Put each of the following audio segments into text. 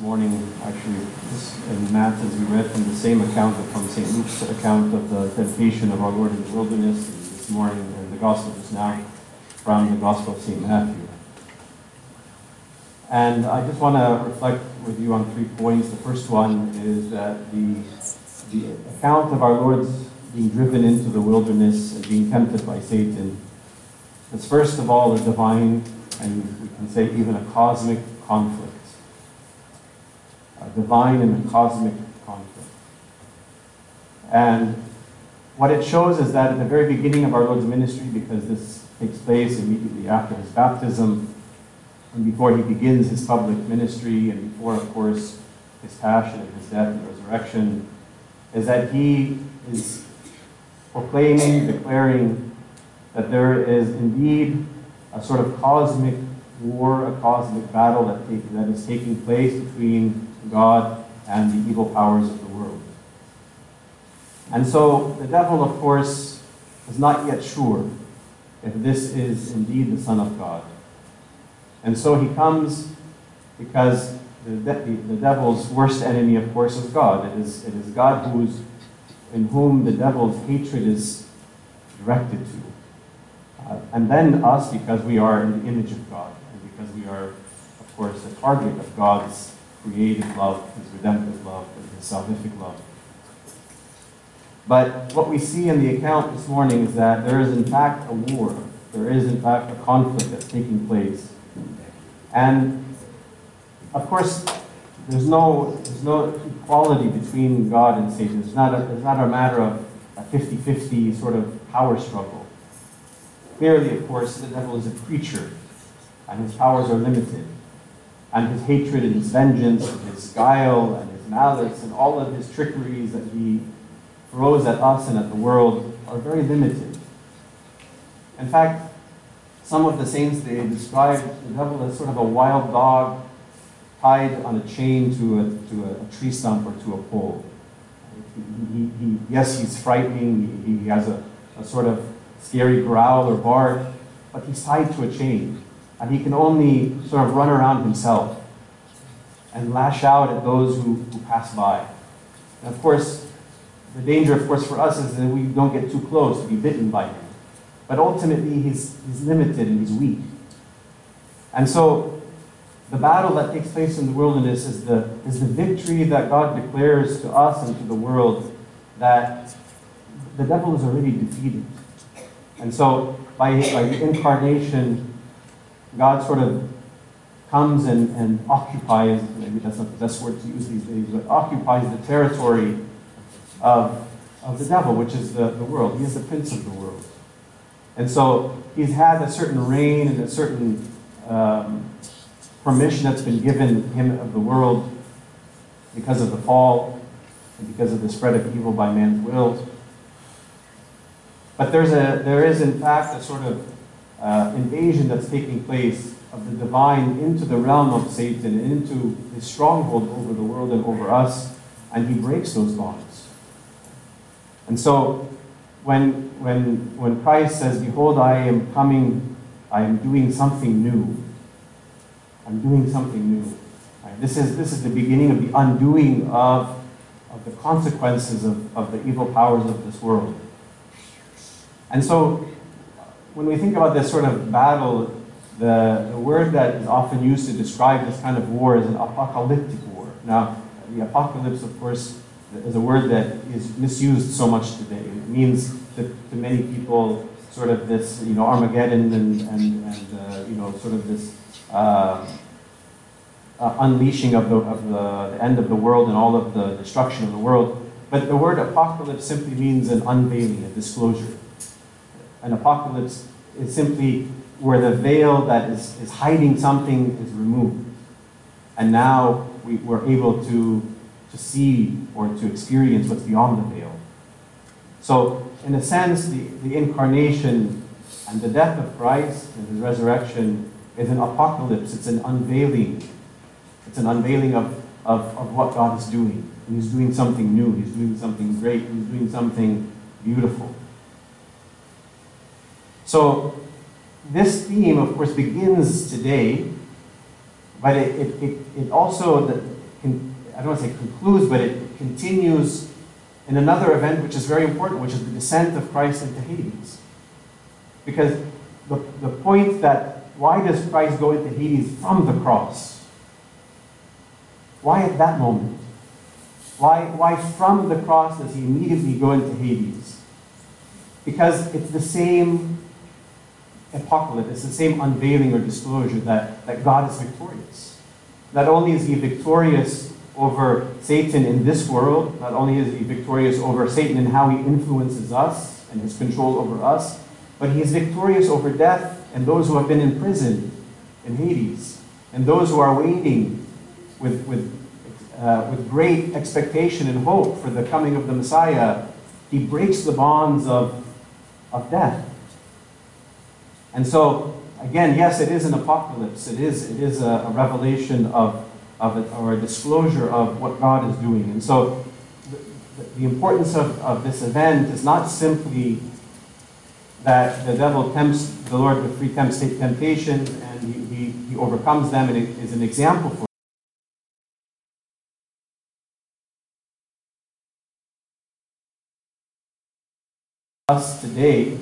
morning, actually, in Matthew, we read from the same account from St. Luke's account of the temptation of our Lord in the wilderness, this morning, in the Gospel is now, from the Gospel of St. Matthew. And I just want to reflect with you on three points. The first one is that the, the account of our Lord's being driven into the wilderness and being tempted by Satan is first of all a divine, and we can say even a cosmic conflict. A divine and cosmic conflict. And what it shows is that at the very beginning of our Lord's ministry, because this takes place immediately after his baptism, and before he begins his public ministry, and before, of course, his passion and his death and resurrection, is that he is proclaiming, declaring that there is indeed a sort of cosmic war, a cosmic battle that, take, that is taking place between God and the evil powers of the world. And so the devil, of course, is not yet sure if this is indeed the Son of God. And so he comes because the, de- the devil's worst enemy, of course, is God. It is, it is God who's, in whom the devil's hatred is directed to. Uh, and then us, because we are in the image of God, and because we are, of course, the target of God's creative love, His redemptive love, and His salvific love. But what we see in the account this morning is that there is, in fact, a war. There is, in fact, a conflict that's taking place. And, of course, there's no, there's no equality between God and Satan. It's not a, it's not a matter of a 50 50 sort of power struggle. Clearly, of course, the devil is a creature, and his powers are limited. And his hatred and his vengeance, and his guile and his malice, and all of his trickeries that he throws at us and at the world are very limited. In fact, some of the saints they describe the devil as sort of a wild dog tied on a chain to a, to a, tree stump or to a pole. He, he, yes, he's frightening, he, he has a, a sort of scary growl or bark, but he's tied to a chain. And he can only sort of run around himself and lash out at those who, who pass by. And of course, the danger, of course, for us is that we don't get too close to be bitten by him. But ultimately, he's, he's limited and he's weak. And so, the battle that takes place in the wilderness is the, is the victory that God declares to us and to the world that the devil is already defeated. And so, by, by the incarnation, God sort of comes and, and occupies, maybe that's not the best word to use these days, but occupies the territory of, of the devil, which is the, the world. He is the prince of the world. And so he's had a certain reign and a certain um, permission that's been given him of the world because of the fall and because of the spread of evil by man's will. But there's a, there is, in fact, a sort of uh, invasion that's taking place of the divine into the realm of Satan, into his stronghold over the world and over us, and he breaks those bonds. And so, when, when, when Christ says, Behold, I am coming, I am doing something new, I'm doing something new. Right? This, is, this is the beginning of the undoing of, of the consequences of, of the evil powers of this world. And so, when we think about this sort of battle, the, the word that is often used to describe this kind of war is an apocalyptic war. Now, the apocalypse, of course, is a word that is misused so much today. It means to, to many people sort of this, you know, Armageddon and, and, and uh, you know, sort of this uh, uh, unleashing of, the, of the, the end of the world and all of the destruction of the world. But the word apocalypse simply means an unveiling, a disclosure. An apocalypse is simply where the veil that is, is hiding something is removed. And now we, we're able to, to see or to experience what's beyond the veil. So, in a sense, the, the incarnation and the death of Christ and his resurrection is an apocalypse, it's an unveiling. It's an unveiling of, of, of what God is doing. And he's doing something new, he's doing something great, he's doing something beautiful. So, this theme, of course, begins today, but it, it, it, it also, the, I don't want to say concludes, but it continues in another event which is very important, which is the descent of Christ into Hades. Because the, the point that why does Christ go into Hades from the cross? Why at that moment? Why, why from the cross does he immediately go into Hades? Because it's the same apocalypse, it's the same unveiling or disclosure that, that God is victorious. Not only is he victorious over Satan in this world, not only is he victorious over Satan and how he influences us and his control over us, but he is victorious over death and those who have been imprisoned in Hades, and those who are waiting with, with, uh, with great expectation and hope for the coming of the Messiah. He breaks the bonds of, of death. And so, again, yes, it is an apocalypse. It is, it is a, a revelation of, of it, or a disclosure of what God is doing. And so, the, the importance of, of this event is not simply that the devil tempts the Lord with three temptations and he, he, he overcomes them and it is an example for us today.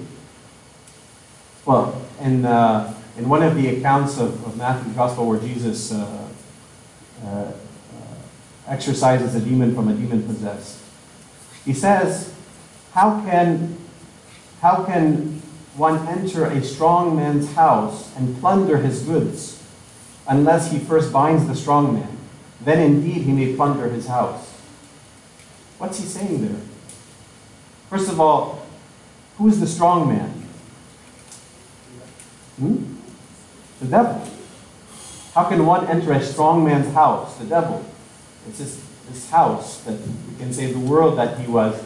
Well, in, uh, in one of the accounts of, of Matthew's Gospel where Jesus uh, uh, uh exorcises a demon from a demon possessed, he says, How can how can one enter a strong man's house and plunder his goods unless he first binds the strong man? Then indeed he may plunder his house. What's he saying there? First of all, who's the strong man? Hmm? The devil. How can one enter a strong man's house? The devil. It's this, this house that we can say the world that he was,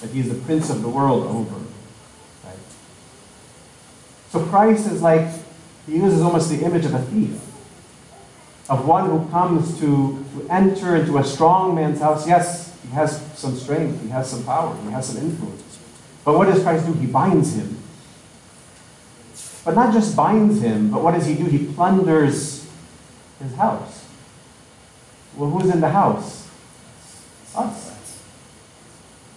that he's the prince of the world over. Right? So Christ is like, he uses almost the image of a thief, of one who comes to, to enter into a strong man's house. Yes, he has some strength, he has some power, he has some influence. But what does Christ do? He binds him. But not just binds him, but what does he do? He plunders his house. Well, who's in the house? Us.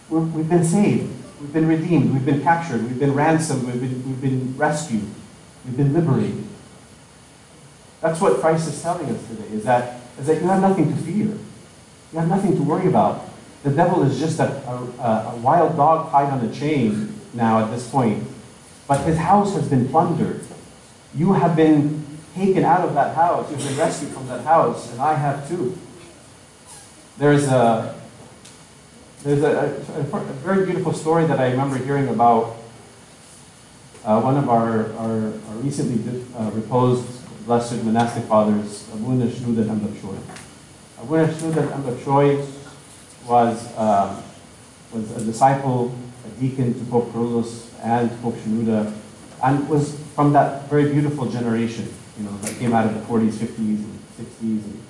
we have been saved. We've been redeemed. We've been captured. We've been ransomed. We've been, we've been rescued. We've been liberated. That's what Christ is telling us today, is that, is that you have nothing to fear. You have nothing to worry about. The devil is just a, a, a wild dog tied on a chain now at this point. But his house has been plundered. You have been taken out of that house. You've been rescued from that house, and I have too. There's a, there's a, a, a, very beautiful story that I remember hearing about uh, one of our, our, our recently uh, reposed blessed monastic fathers, Abuna Shenouda Dambak Abuna Shenouda Dambak was, uh, was a disciple, a deacon to Pope Kyrillos and Pope Shenouda, and was from that very beautiful generation, you know, that came out of the 40s, 50s, and 60s, and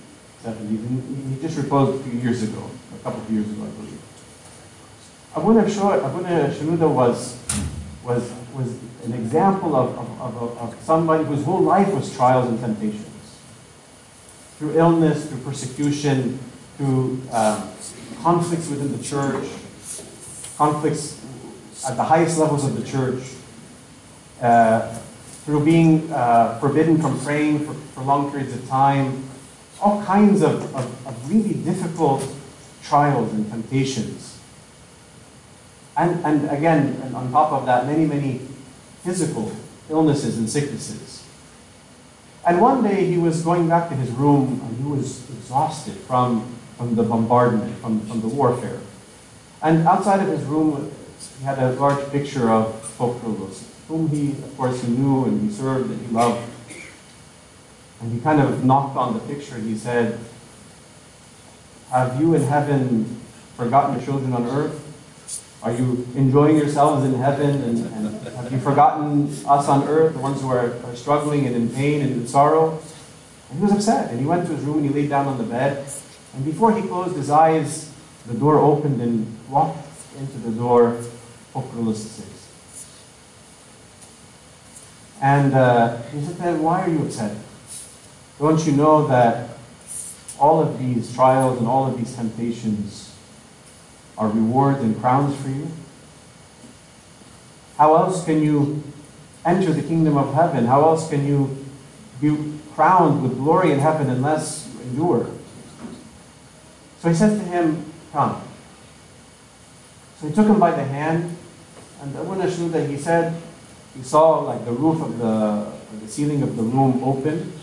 70s. And he just reposed a few years ago, a couple of years ago, I believe. Abuna Shenouda was, was, was an example of, of, of, of somebody whose whole life was trials and temptations. Through illness, through persecution, through um, conflicts within the church, conflicts at the highest levels of the church, uh, through being uh, forbidden from praying for, for long periods of time, all kinds of, of, of really difficult trials and temptations. And, and again, and on top of that, many, many physical illnesses and sicknesses. And one day he was going back to his room and he was exhausted from, from the bombardment, from, from the warfare. And outside of his room, he had a large picture of Pope Kyrillos, whom he, of course, he knew and he served and he loved. And he kind of knocked on the picture. And he said, Have you in heaven forgotten your children on earth? Are you enjoying yourselves in heaven? And, and have you forgotten us on earth, the ones who are, are struggling and in pain and in sorrow? And he was upset. And he went to his room and he laid down on the bed. And before he closed his eyes, the door opened and walked into the door Kyrillos And uh, he said, then Why are you upset? Don't you know that all of these trials and all of these temptations are rewards and crowns for you? How else can you enter the kingdom of heaven? How else can you be crowned with glory in heaven unless you endure? So he says to him, Come. So he took him by the hand, and Abu that he said, he saw like the roof of the, the ceiling of the room open,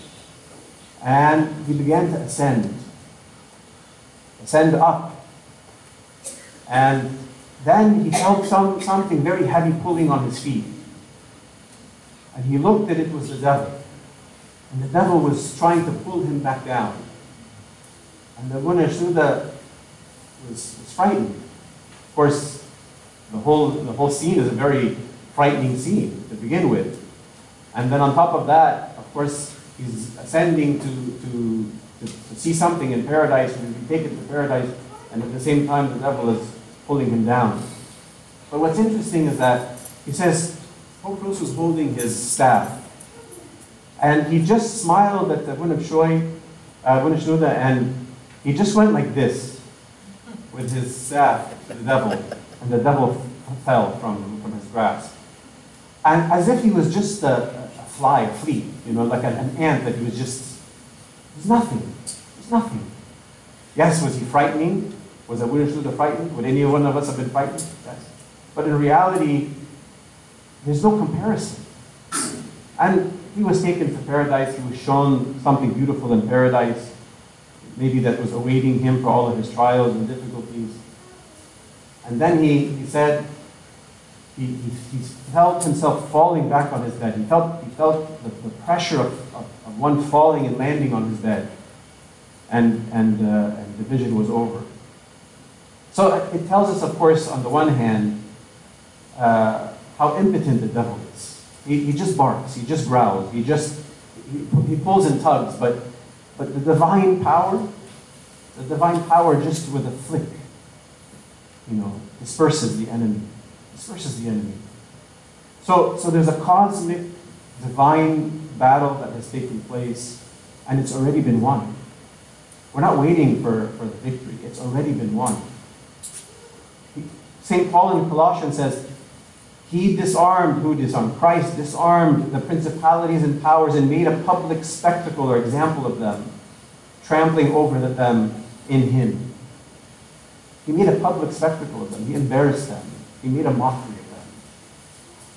and he began to ascend, ascend up. And then he felt some, something very heavy pulling on his feet. And he looked at it was the devil. And the devil was trying to pull him back down. And the Abu Shuda was, was frightened. Of course, the whole, the whole scene is a very frightening scene to begin with. And then on top of that, of course, he's ascending to, to, to, to see something in paradise, and be taken to paradise, and at the same time, the devil is pulling him down. But what's interesting is that he says, Bruce was holding his staff, and he just smiled at the Winab Shoy, uh, and he just went like this with his staff to the devil, and the devil fell from, from his grasp. And as if he was just a, a fly, a flea, you know, like an, an ant that he was just, it was nothing. It was nothing. Yes, was he frightening? Was Abu Shuda frightened? Would any one of us have been frightened? Yes. But in reality, there's no comparison. And he was taken to paradise. He was shown something beautiful in paradise, maybe that was awaiting him for all of his trials and difficulties. And then he, he said, he, he, he, felt himself falling back on his bed. He felt, he felt the, the pressure of, of, of, one falling and landing on his bed. And, and, uh, and the vision was over. So it tells us, of course, on the one hand, uh, how impotent the devil is. He, he just barks, he just growls, he just he, he pulls and tugs, but, but the divine power, the divine power just with a flick, you know, disperses the enemy. Disperses the enemy. So, so there's a cosmic, divine battle that has taken place, and it's already been won. We're not waiting for, for the victory, it's already been won. St. Paul in Colossians says, He disarmed, who disarmed? Christ disarmed the principalities and powers and made a public spectacle or example of them, trampling over them in Him. He made a public spectacle of them. He embarrassed them. He made a mockery of them.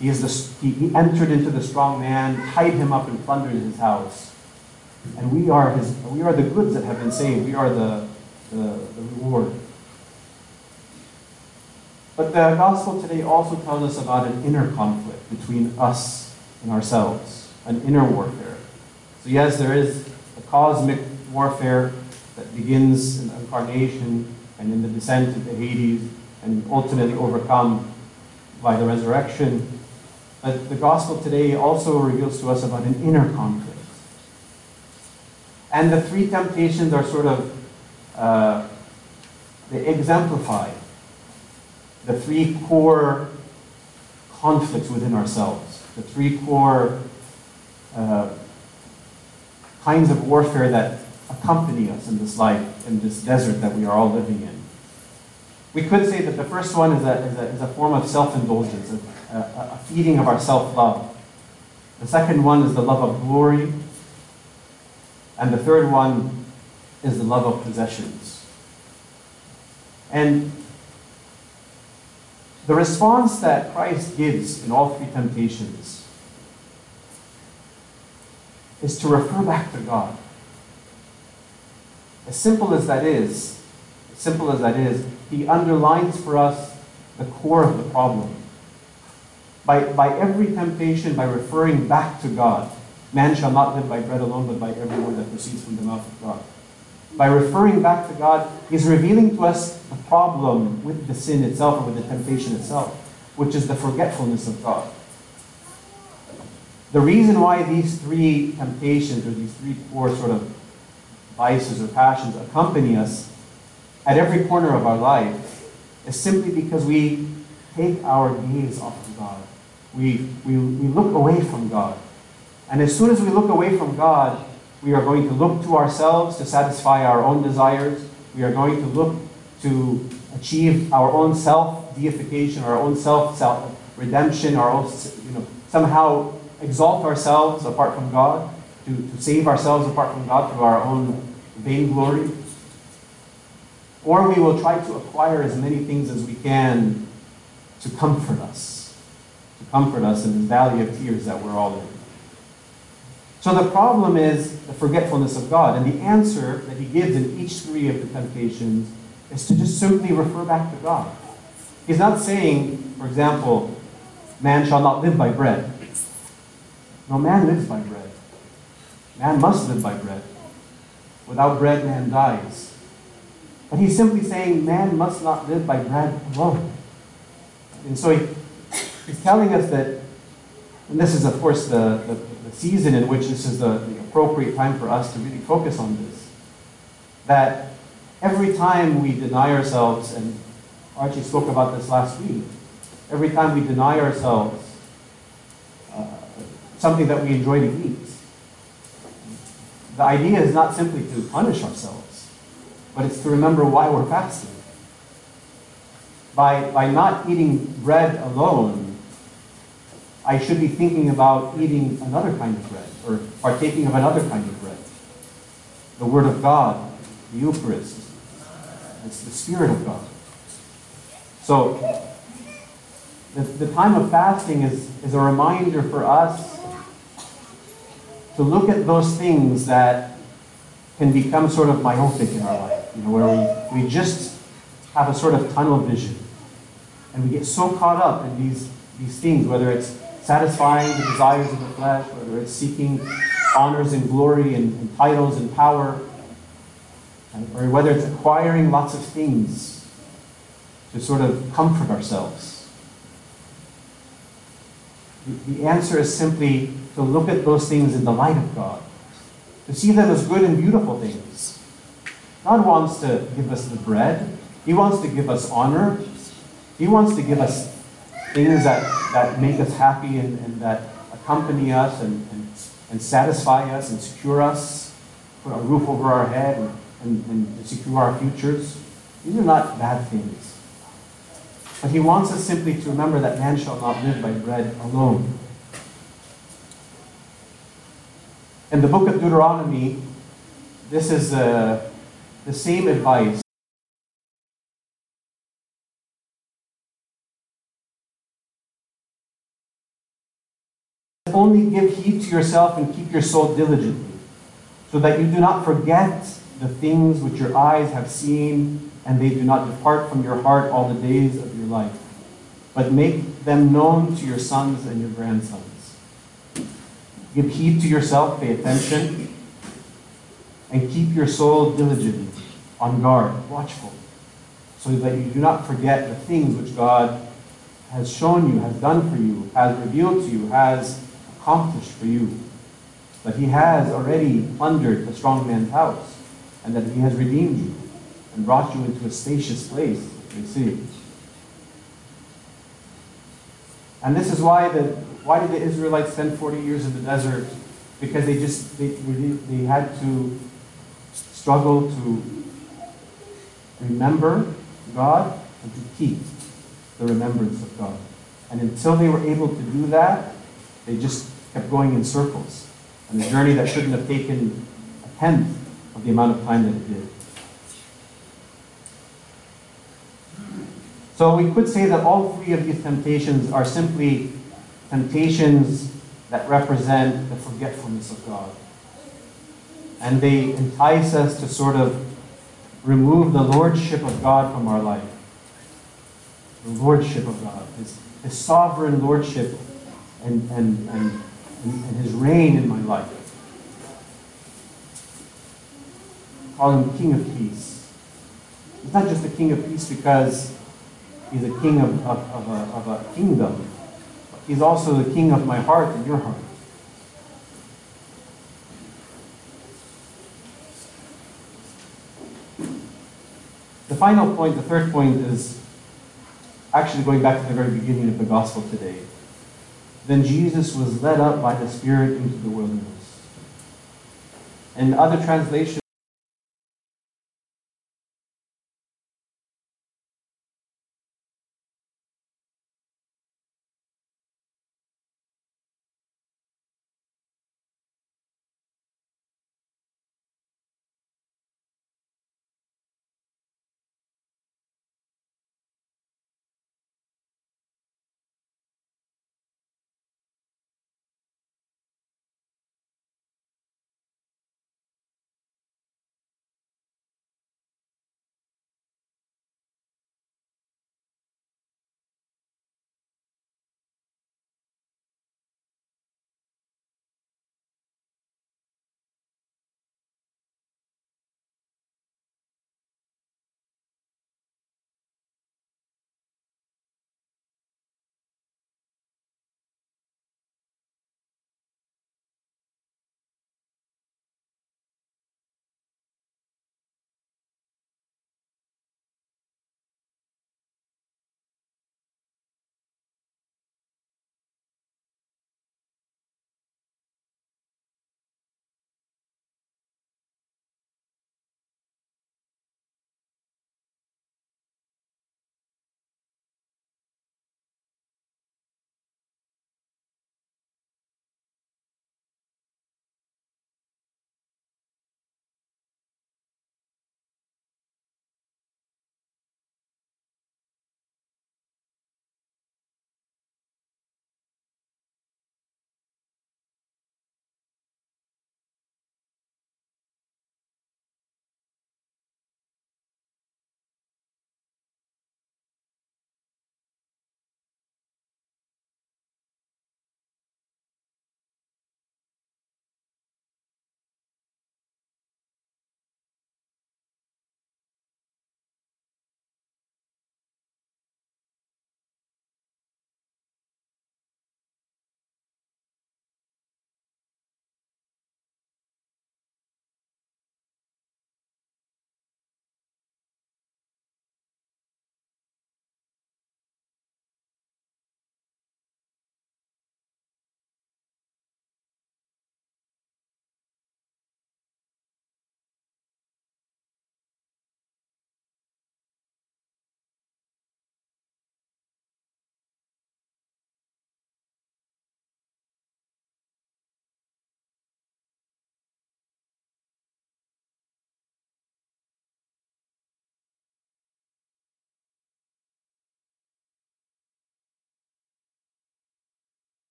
He, is the, he, he entered into the strong man, tied him up, and plundered his house. And we are, his, we are the goods that have been saved. We are the, the, the reward. But the gospel today also tells us about an inner conflict between us and ourselves, an inner warfare. So, yes, there is a cosmic warfare that begins in the incarnation and in the descent into Hades and ultimately overcome by the resurrection. But the gospel today also reveals to us about an inner conflict. And the three temptations are sort of, uh, they exemplify the three core conflicts within ourselves, the three core uh, kinds of warfare that accompany us in this life, in this desert that we are all living in. We could say that the first one is a, is a, is a form of self indulgence, a, a, a feeding of our self love. The second one is the love of glory. And the third one is the love of possessions. And the response that Christ gives in all three temptations is to refer back to God. As simple as that is, as simple as that is, he underlines for us the core of the problem. By, by every temptation, by referring back to God, man shall not live by bread alone, but by every word that proceeds from the mouth of God. By referring back to God, He's revealing to us the problem with the sin itself or with the temptation itself, which is the forgetfulness of God. The reason why these three temptations or these three core sort of vices or passions accompany us at every corner of our life is simply because we take our gaze off of God. We, we, we look away from God. And as soon as we look away from God, we are going to look to ourselves to satisfy our own desires. We are going to look to achieve our own self deification, our own self redemption, our own, you know, somehow exalt ourselves apart from God, to, to save ourselves apart from God through our own vainglory. Or we will try to acquire as many things as we can to comfort us, to comfort us in this valley of tears that we're all in. So the problem is the forgetfulness of God. And the answer that he gives in each three of the temptations is to just simply refer back to God. He's not saying, for example, man shall not live by bread. No, man lives by bread. Man must live by bread. Without bread, man dies. But he's simply saying man must not live by bread alone. And so he, he's telling us that, and this is, of course, the, the, the season in which this is the, the appropriate time for us to really focus on this, that every time we deny ourselves, and Archie spoke about this last week, every time we deny ourselves uh, something that we enjoy to eat, the idea is not simply to punish ourselves, but it's to remember why we're fasting. By, by not eating bread alone, I should be thinking about eating another kind of bread, or partaking of another kind of bread. The Word of God, the Eucharist, it's the Spirit of God. So, the, the time of fasting is, is a reminder for us to look at those things that can become sort of myopic in our life, you know, where we, we just have a sort of tunnel vision. And we get so caught up in these, these things, whether it's satisfying the desires of the flesh, whether it's seeking honors and glory and, and titles and power, or whether it's acquiring lots of things to sort of comfort ourselves. The, the answer is simply to look at those things in the light of God, to see them as good and beautiful things. God wants to give us the bread, He wants to give us honor, He wants to give us things that, that make us happy and, and that accompany us and, and, and satisfy us and secure us, put a roof over our head and and, and secure our futures. These are not bad things. But he wants us simply to remember that man shall not live by bread alone. In the book of Deuteronomy, this is uh, the same advice. Only give heed to yourself and keep your soul diligently, so that you do not forget the things which your eyes have seen, and they do not depart from your heart all the days of your life, but make them known to your sons and your grandsons. Give heed to yourself, pay attention, and keep your soul diligently on guard, watchful, so that you do not forget the things which God has shown you, has done for you, has revealed to you, has accomplished for you. That he has already plundered the strong man's house and that he has redeemed you and brought you into a spacious place, you see. And this is why the why did the Israelites spend 40 years in the desert? Because they just they, they had to struggle to remember God and to keep the remembrance of God. And until they were able to do that, they just kept going in circles. And a journey that shouldn't have taken a tenth of the amount of time that it did. So we could say that all three of these temptations are simply temptations that represent the forgetfulness of God. And they entice us to sort of remove the lordship of God from our life. The lordship of God, his, his sovereign lordship and, and, and, and his reign in my life. call him King of Peace. He's not just the King of Peace because he's a king of, of, of, a, of a kingdom. He's also the king of my heart and your heart. The final point, the third point, is actually going back to the very beginning of the gospel today. Then Jesus was led up by the Spirit into the wilderness And other translations,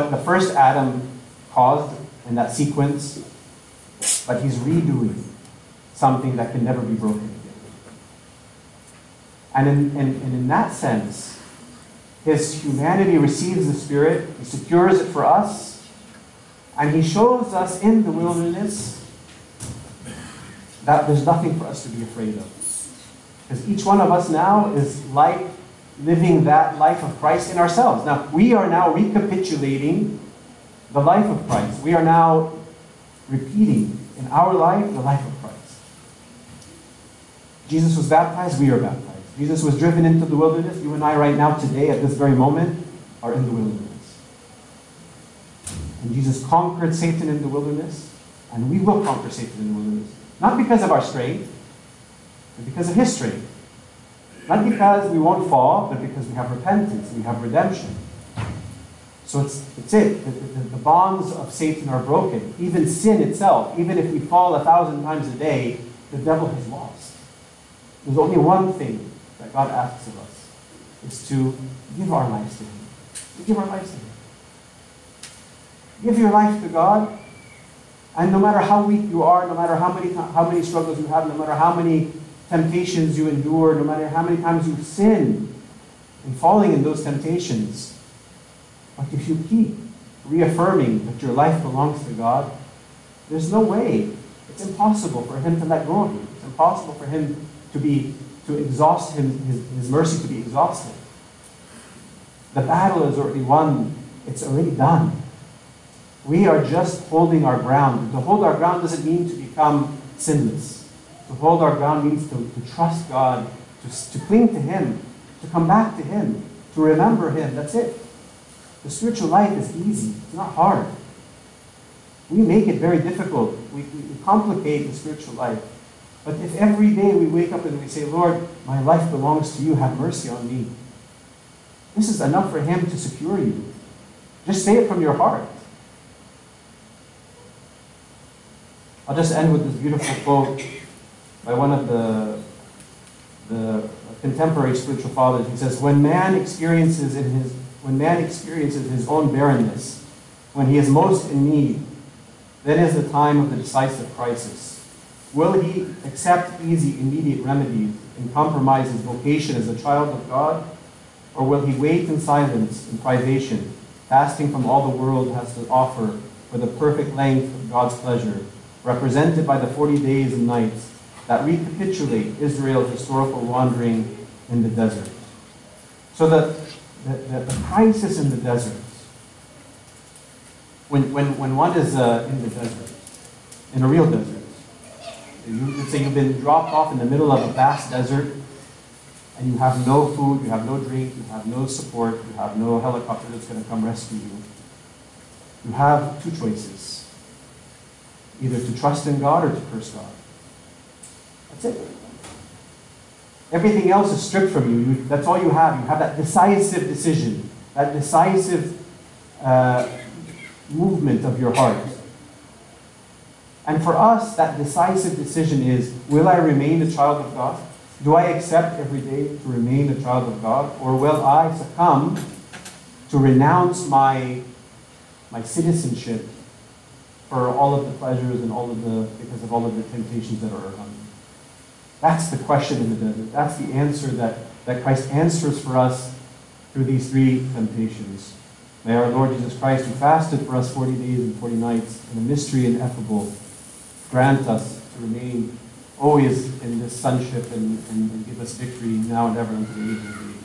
what the first Adam caused in that sequence, but he's redoing something that can never be broken again. And in, in, and in that sense, his humanity receives the Spirit, he secures it for us, and he shows us in the wilderness that there's nothing for us to be afraid of. Because each one of us now is like living that life of Christ in ourselves. Now, we are now recapitulating the life of Christ. We are now repeating in our life the life of Christ. Jesus was baptized, we are baptized. Jesus was driven into the wilderness. You and I, right now, today, at this very moment, are in the wilderness. And Jesus conquered Satan in the wilderness, and we will conquer Satan in the wilderness. Not because of our strength, but because of his strength. Not because we won't fall, but because we have repentance, we have redemption. So it's, it's it. The, the, the, bonds of Satan are broken. Even sin itself, even if we fall a thousand times a day, the devil has lost. There's only one thing that God asks of us is to give our lives to Him. To give our lives to Him. Give your life to God, and no matter how weak you are, no matter how many, how many struggles you have, no matter how many temptations you endure, no matter how many times you sin and falling in those temptations, but if you keep reaffirming that your life belongs to God, there's no way. It's impossible for him to let go of you. It's impossible for him to be to exhaust him, his, his mercy to be exhausted. The battle is already won. It's already done. We are just holding our ground. To hold our ground doesn't mean to become sinless. To hold our ground means to, to trust God, to, to cling to Him, to come back to Him, to remember Him. That's it. The spiritual life is easy, it's not hard. We make it very difficult. We, we complicate the spiritual life. But if every day we wake up and we say, Lord, my life belongs to you, have mercy on me, this is enough for Him to secure you. Just say it from your heart. I'll just end with this beautiful quote by one of the, the contemporary spiritual fathers. He says, When man experiences in his when man experiences his own barrenness, when he is most in need, then is the time of the decisive crisis. Will he accept easy, immediate remedies and compromise his vocation as a child of God? Or will he wait in silence and privation, fasting from all the world has to offer for the perfect length of God's pleasure, represented by the 40 days and nights that recapitulate Israel's historical wandering in the desert? So the, the, the, the crisis in the desert, when, when, when one is uh, in the desert, in a real desert, you, let's say you've been dropped off in the middle of a vast desert, and you have no food, you have no drink, you have no support, you have no helicopter that's going to come rescue you. You have two choices either to trust in God or to curse God. That's it. Everything else is stripped from you. that's all you have. You have that decisive decision, that decisive uh, movement of your heart. And for us, that decisive decision is will I remain a child of God? Do I accept every day to remain a child of God? Or will I succumb to renounce my, my citizenship for all of the pleasures and all of the, because of all of the temptations that are around? That's the question in the desert. That's the answer that, that Christ answers for us through these three temptations. May our Lord Jesus Christ, who fasted for us 40 days and 40 nights in a mystery ineffable, grant us to remain always in this sonship and, and, and give us victory now and ever unto the age of the.